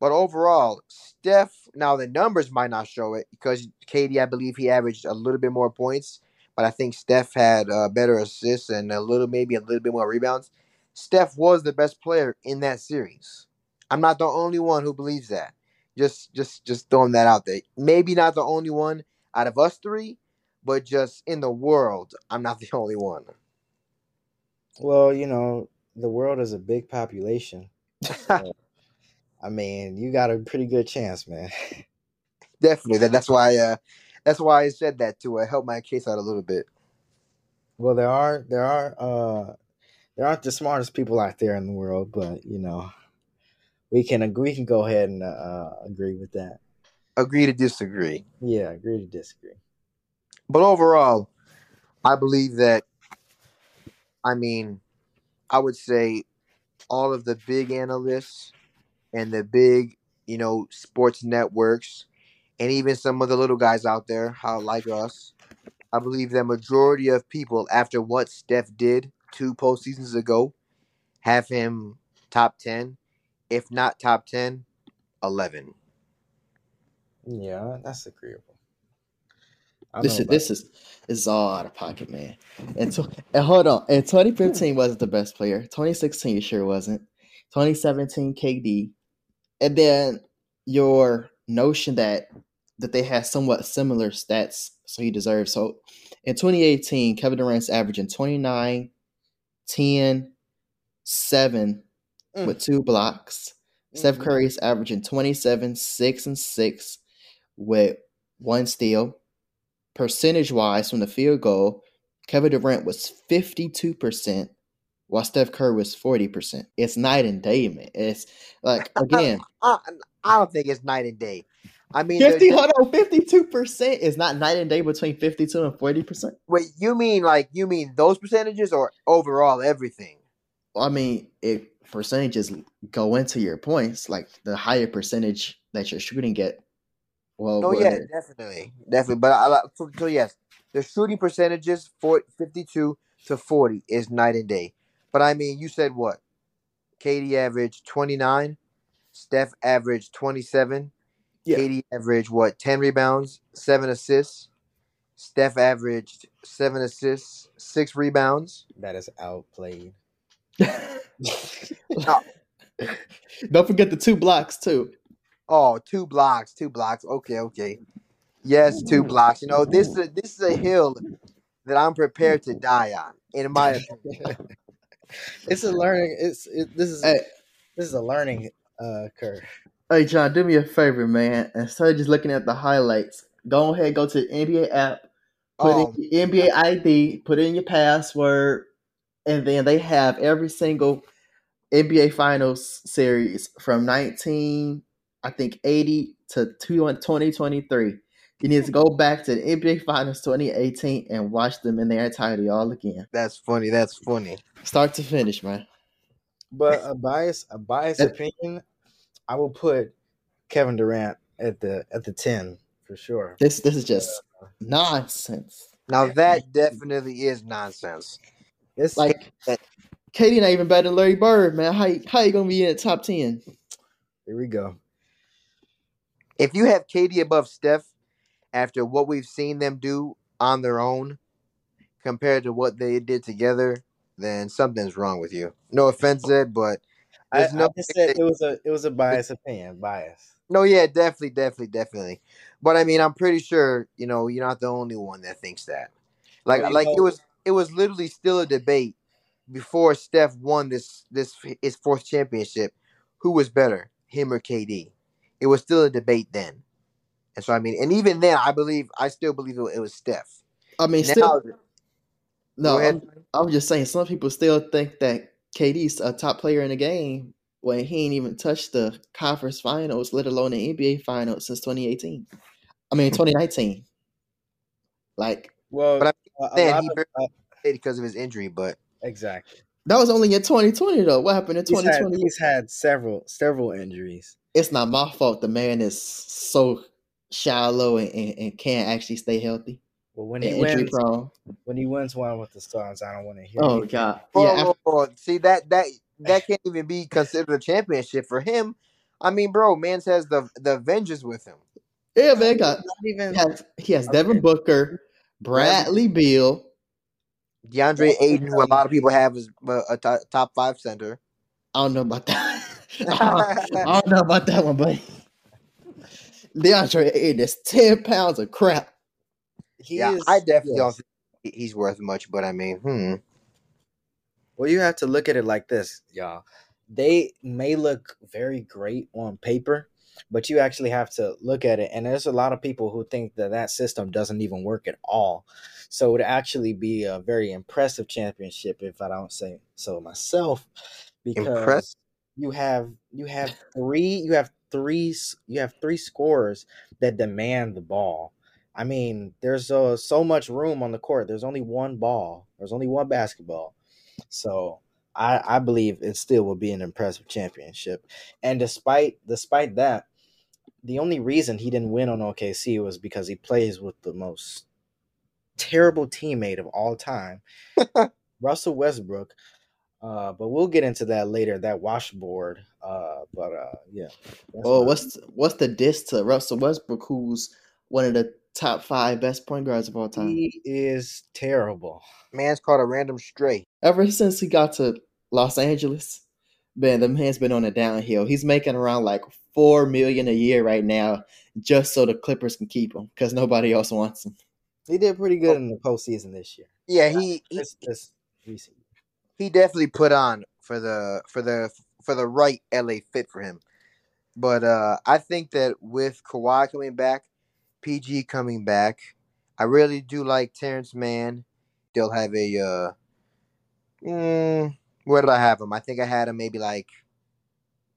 B: But overall, Steph now the numbers might not show it because KD, I believe he averaged a little bit more points, but I think Steph had uh, better assists and a little maybe a little bit more rebounds. Steph was the best player in that series. I'm not the only one who believes that. Just just just throwing that out there. Maybe not the only one out of us three, but just in the world, I'm not the only one.
C: Well, you know, the world is a big population. So, I mean, you got a pretty good chance, man.
B: Definitely. That, that's why uh that's why I said that to uh, help my case out a little bit.
C: Well, there are there are uh there aren't the smartest people out there in the world, but you know, we can agree. We can go ahead and uh, agree with that.
B: Agree to disagree.
C: Yeah, agree to disagree.
B: But overall, I believe that I mean, I would say all of the big analysts and the big, you know, sports networks and even some of the little guys out there, how like us, I believe the majority of people after what Steph did two postseasons ago have him top ten, if not top 10, 11.
C: Yeah, that's agreeable. I
A: This is this is this is all out of pocket, man. And, to, and hold on. And 2015 wasn't the best player. 2016 sure wasn't. 2017 KD. And then your notion that that they had somewhat similar stats, so he deserves. So in 2018, Kevin Durant's averaging 29, 10, 7
C: Mm.
A: with two blocks. Steph
C: Mhm.
A: Curry's averaging 27, 6, and 6 with one steal. Percentage wise, from the field goal, Kevin Durant was 52%, while Steph Curry was 40%. It's night and day, man. It's like, again,
B: I, I don't think it's night and day. I mean, the-
A: 50,
B: the-
A: hold on, 52% is not night and day between 52 and 40%.
B: wait, you mean like you mean those percentages or overall everything?
A: I mean, it percentages go into your points, like the higher percentage that you're shooting at. Well,
B: Oh yeah,
A: whether-
B: definitely, definitely. But I, I- so, so yes, the shooting percentages for 52 to 40 is night and day. But I mean, you said what? KD averaged 29, Steph averaged 27,
A: Yeah.
B: KD averaged what? 10 rebounds, 7 assists. Steph averaged 7 assists, 6 rebounds.
C: that is outplayed. no.
A: Don't forget the two blocks too.
B: Oh, two blocks, two blocks. Okay, okay. Yes, two blocks. You know, this is a, this is a hill that I'm prepared to die on. In my opinion.
C: It's a learning. It's it, this is
A: Hey,
C: this is a learning uh curve.
A: hey, John, do me a favor, man. Instead of just looking at the highlights, go ahead, go to the NBA app, put
B: Oh,
A: in your NBA ID, put in your password, and then they have every single NBA Finals series from 19, I think 80 to 2023. You need to go back to the NBA Finals 2018 and watch them in their entirety all again,
B: that's funny. That's funny.
A: start to finish, man.
C: But a bias, a biased
A: Uh,
C: opinion, I will put Kevin Durant at the at the ten for sure.
A: This this is just nonsense.
B: Now that definitely is nonsense.
C: It's
A: Like, KD not even better than Larry Bird, man. How you- how you gonna be in the top ten?
C: here we go.
B: If you have KD above Steph after what we've seen them do on their own compared to what they did together, then something's wrong with you. No offense, Ed, but
C: I,
B: no
C: I just said it was a it was a biased opinion. Bias.
B: No, yeah, definitely, definitely, definitely. But I mean, I'm pretty sure you know you're not the only one that thinks that. Like,
C: Well,
B: like it was, it was literally still a debate before Steph won this this his fourth championship. Who was better, him or KD? It was still a debate then. And so I mean, and even then, I believe, I still believe it, it was Steph.
A: I mean,
B: Now,
A: still no. I'm, I'm just saying, some people still think that KD's a top player in the game when he ain't even touched the conference finals, let alone the NBA finals since 2018. I mean, 2019. Like,
C: Well,
B: But
C: a- a
B: then he
C: of- uh,
B: because of his injury, but
C: exactly.
A: That was only in 2020 though. What happened in
C: He's had,
A: 2020?
C: he's had several several injuries.
A: It's not my fault. The man is so shallow and, and, and can't actually stay healthy.
C: Well, when he
A: injury
C: wins,
A: prone.
C: when he wins one with the Stars, I don't want to hear.
A: Oh
C: it.
A: god. Yeah. af-
B: oh, oh, see that that that can't even be considered a championship for him. I mean, bro, man says the the Avengers with him.
A: Yeah, man. Got
C: Not even.
A: he has, he has Devin Booker, Bradley Beal.
B: DeAndre Ayton, who a lot of people have as a top five center.
A: I don't know about that. I don't know about that one, but DeAndre Ayton is 10 pounds of crap.
C: He
B: yeah,
C: is,
B: I definitely
C: yes.
B: don't think he's worth much, but I mean, hmm.
C: Well, you have to look at it like this, y'all. They may look very great on paper, but you actually have to look at it. And there's a lot of people who think that that system doesn't even work at all. So it would actually be a very impressive championship if I don't say so myself, because
B: Impress-
C: you have you have three you have three you have three scorers that demand the ball. I mean, there's uh, so much room on the court. There's only one ball. There's only one basketball. So I, I believe it still will be an impressive championship. And despite despite that, the only reason he didn't win on OKC was because he plays with the most terrible teammate of all time, Russell Westbrook. Uh, but we'll get into that later. That washboard. Uh, but uh, yeah. that's
A: Oh,
C: my-
A: what's what's the diss to Russell Westbrook, who's one of the top five best point guards of all time?
C: he is terrible.
B: Man's called a random stray.
A: Ever since he got to Los Angeles, man, the man's been on a downhill. He's making around like four million a year right now, just so the Clippers can keep him because nobody else wants him.
C: He did pretty good in the postseason this year.
B: Yeah, he he,
C: This, this recent.
B: He definitely put on for the for the for the right LA fit for him. But uh I think that with Kawhi coming back, PG coming back, I really do like Terance Mann. They'll have a uh mm, where did I have him? I think I had him maybe like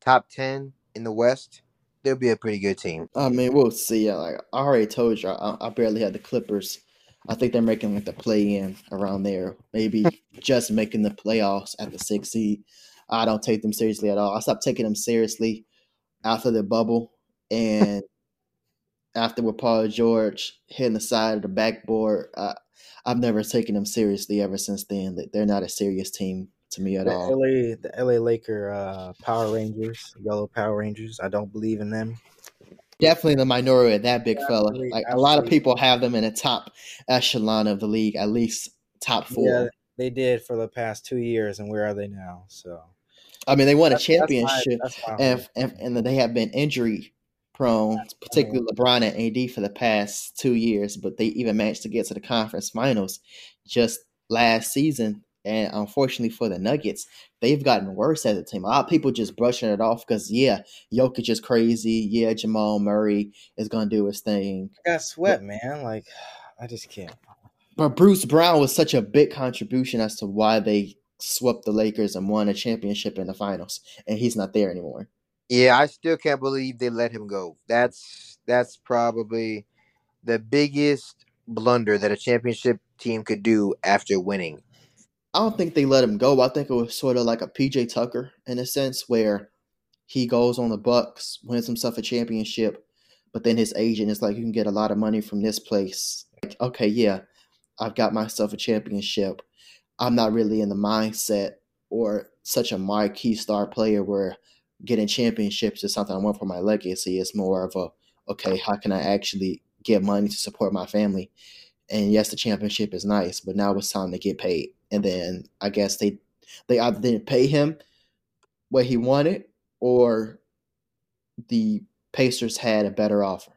B: top ten in the West. They'll be a pretty good team.
A: I mean, we'll see. Like I already told you, I, I barely had the Clippers. I think they're making like the play in around there, maybe just making the playoffs at the sixth seed. I don't take them seriously at all. I stopped taking them seriously after the bubble and after with Paul George hitting the side of the backboard. I, I've never taken them seriously ever since then. They- They're not a serious team to me at
C: The
A: all.
C: LA, the LA Laker uh, Power Rangers, Yellow Power Rangers. I don't believe in them.
A: Definitely the minority of that big fella.
C: Absolutely,
A: Like a lot of people have them in the top echelon of the league, at least top four.
C: Yeah, they did for the past two years, and where are they now? So
A: I mean, they won a
C: That's- that's my-
A: championship,
C: that's my
A: and, and and they have been injury prone, particularly LeBron and AD for the past two years. But they even managed to get to the conference finals just last season. And unfortunately for the Nuggets, they've gotten worse as a team. A lot of people just brushing it off because yeah, Jokic is crazy. Yeah, Jamal Murray is gonna do his thing.
C: I got sweat, man. Like I just can't.
A: But Bruce Brown was such a big contribution as to why they swept the Lakers and won a championship in the finals, and he's not there anymore.
B: Yeah, I still can't believe they let him go. That's that's probably the biggest blunder that a championship team could do after winning.
A: I don't think they let him go. I think it was sort of like a PJ Tucker in a sense, where he goes on the Bucks, wins himself a championship, but then his agent is like, "You can get a lot of money from this place." Like, okay, yeah, I've got myself a championship. I'm not really in the mindset or such a marquee star player where getting championships is something I want for my legacy. It's more of a okay, how can I actually get money to support my family? And yes, the championship is nice, but now it's time to get paid. And then I guess they they either didn't pay him what he wanted, or the Pacers had a better offer.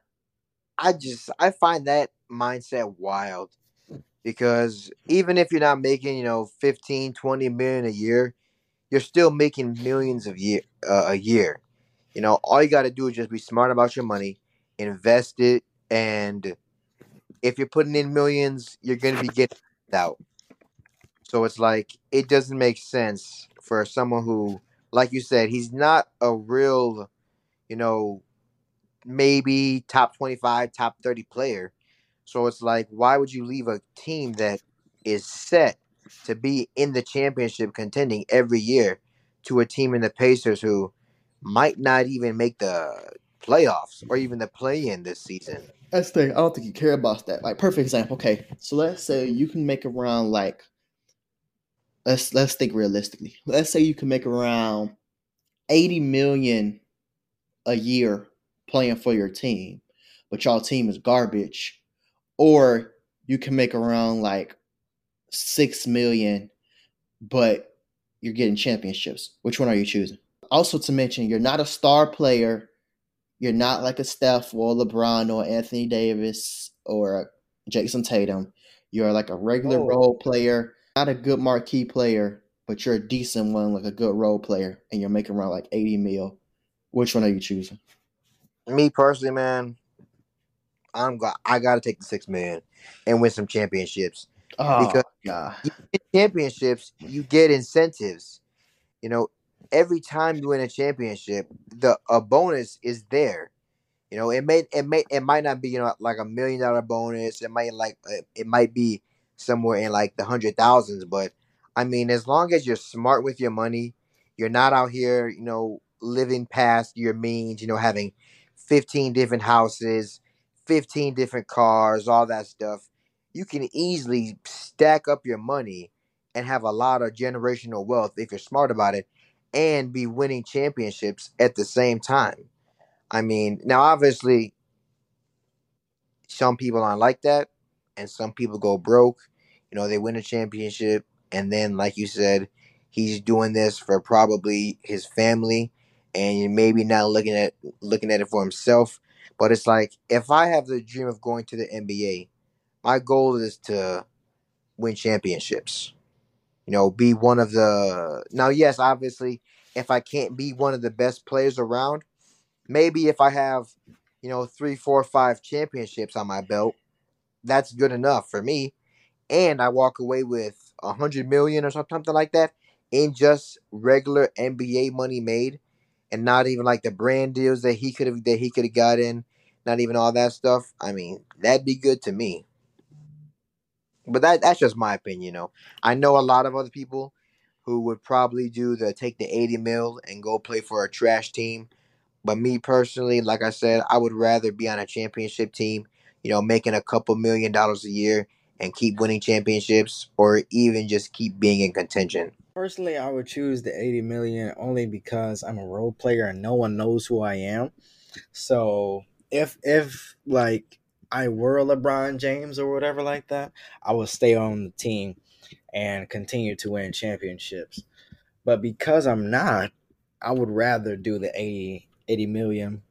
B: I just I find that mindset wild because even if you're not making, you know, 15, 20 million a year, you're still making millions of year uh, a year. You know, all you got to do is just be smart about your money, invest it, and if you're putting in millions, you're going to be getting out. So it's like it doesn't make sense for someone who, like you said, he's not a real, you know, maybe top 25, top 30 player. So it's like, why would you leave a team that is set to be in the championship contending every year to a team in the Pacers who might not even make the playoffs or even the play in this season.
A: That's the thing. I don't think you care about that. Like perfect example. Okay, so let's say you can make around like let's let's think realistically. Let's say you can make around eighty million a year playing for your team, but y'all team is garbage, or you can make around like six million, but you're getting championships. Which one are you choosing? Also, to mention, you're not a star player you're not like a Steph or LeBron or Anthony Davis or Jayson Tatum. You're like a regular oh. role player, not a good marquee player, but you're a decent one, like a good role player, and you're making around like 80 mil. Which one are you choosing?
B: Me personally, man, I'm got I gotta take the six man and win some championships.
A: Oh, because God.
B: championships, you get incentives. You know, every time you win a championship, the a bonus is there. You know, it may it may it might not be you know like a million dollar bonus. It might like it might be somewhere in like the hundred thousands. But I mean, as long as you're smart with your money, you're not out here you know living past your means. You know, having fifteen different houses, fifteen different cars, all that stuff. You can easily stack up your money and have a lot of generational wealth if you're smart about it and be winning championships at the same time. I mean, now obviously, some people aren't like that, and some people go broke. You know, they win a championship, and then, like you said, he's doing this for probably his family, and maybe not looking at looking at it for himself. But it's like if I have the dream of going to the NBA, my goal is to win championships you know, be one of the now. Yes, obviously, if I can't be one of the best players around, maybe if I have, you know, three, four, five championships on my belt, that's good enough for me. And I walk away with a hundred million or something like that in just regular NBA money made, and not even like the brand deals that he could have that he could have got in, not even all that stuff. I mean, that'd be good to me. But that that's just my opinion. You know, I know a lot of other people who would probably do the take the eighty mil and go play for a trash team. But me personally, like I said, I would rather be on a championship team. You know, making a couple million dollars a year and keep winning championships, or even just keep being in contention.
C: Personally, I would choose the 80 million only because I'm a role player and no one knows who I am. So if if like I were LeBron James or whatever like that, I would stay on the team and continue to win championships. But because I'm not, I would rather do the 80, 80 million.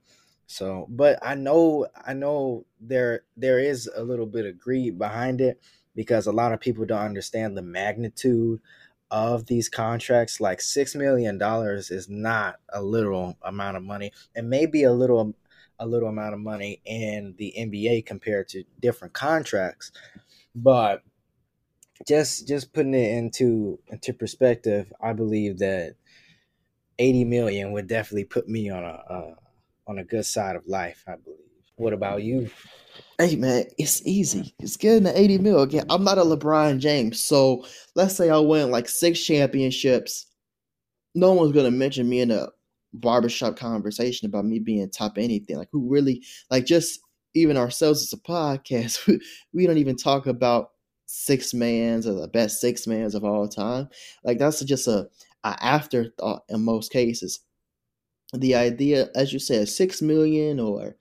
C: So, but I know I know there there is a little bit of greed behind it because a lot of people don't understand the magnitude of these contracts. Like six million dollars is not a little amount of money. It may be a little a little amount of money in the NBA compared to different contracts. But just just putting it into into perspective, I believe that 80 million would definitely put me on a uh, on a good side of life, I believe. What about you?
A: Hey man, it's easy. It's getting the 80 mil again. I'm not a LeBron James, so let's say I win like six championships. No one's gonna mention me in a barbershop conversation about me being top anything. Like who really like just even ourselves as a podcast, we, we don't even talk about six mans or the best six mans of all time. Like that's just a, a afterthought in most cases. The idea, as you said, six million or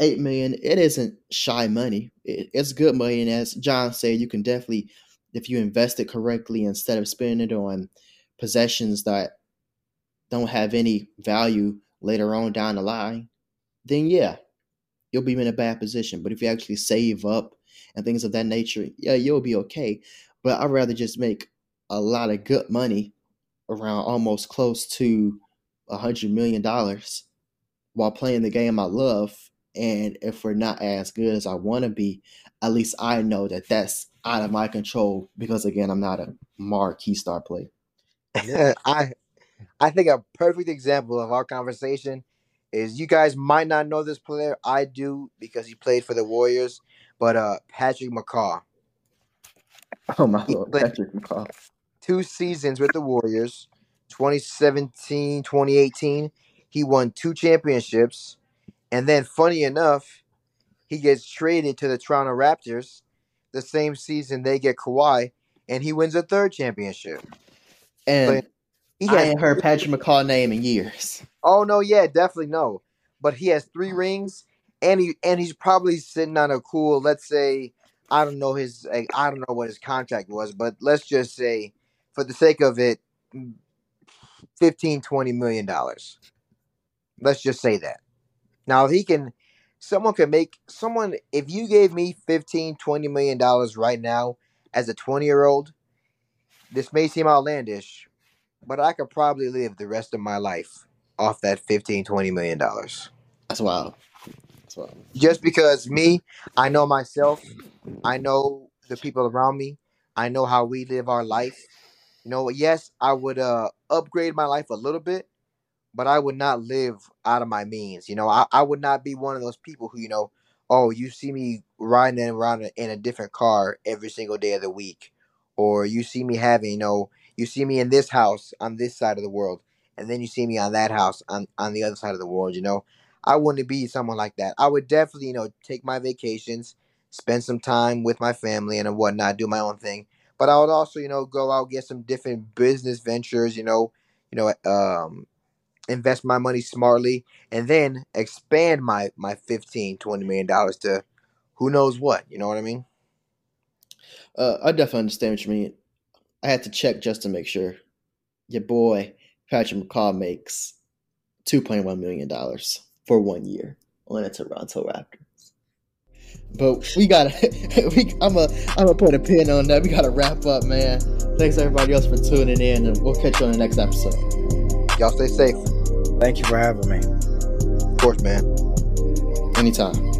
A: eight million, it isn't shy money. It, it's good money, and as John said, you can definitely, if you invest it correctly, instead of spending it on possessions that don't have any value later on down the line, then yeah, you'll be in a bad position. But if you actually save up and things of that nature, yeah, you'll be okay. But I'd rather just make a lot of good money around almost close to a hundred million dollars while playing the game I love. And if we're not as good as I want to be, at least I know that that's out of my control because again, I'm not a marquee star player.
B: I I think a perfect example of our conversation is you guys might not know this player. I do because he played for the Warriors, but uh Patrick McCaw.
A: Oh my lord, Patrick McCaw.
B: two seasons with the Warriors, 2017, 2018. He won two championships. And then, funny enough, he gets traded to the Toronto Raptors the same season they get Kawhi, and he wins a third championship.
A: And
B: But he
A: I ain't heard Patrick McCaw name in years.
B: Oh no, yeah, definitely no. But he has three rings, and he and he's probably sitting on a cool. Let's say I don't know his. I don't know what his contract was, but let's just say, for the sake of it, 15 20 million dollars. Let's just say that. Now if he can, someone can make someone. If you gave me 15 20 million dollars right now as a twenty year old, this may seem outlandish, but I could probably live the rest of my life off that 15 20 million dollars
A: That's wild. That's wild.
B: just because me i know myself i know the people around me i know how we live our life you know yes i would uh upgrade my life a little bit but i would not live out of my means you know? I, I would not be one of those people who you know oh you see me riding around in a different car every single day of the week or you see me having you know you see me in this house on this side of the world and then you see me on that house on on the other side of the world you know? I wouldn't be someone like that. I would definitely you know take my vacations spend some time with my family and whatnot do my own thing but i would also you know go out get some different business ventures you know you know um invest my money smartly and then expand my my 15 20 million dollars to who knows what you know what i mean
A: Uh, I definitely understand what you mean. I had to check just to make sure. Your boy Patrick McCaw makes two point one million dollars for one year on a Toronto Raptors. But we gotta, we, I'm a, I'm gonna put a pin on that. We gotta wrap up, man. Thanks everybody else for tuning in, and we'll catch you on the next episode.
B: y'all stay safe
C: Thank you for having me.
B: of course man
A: Anytime.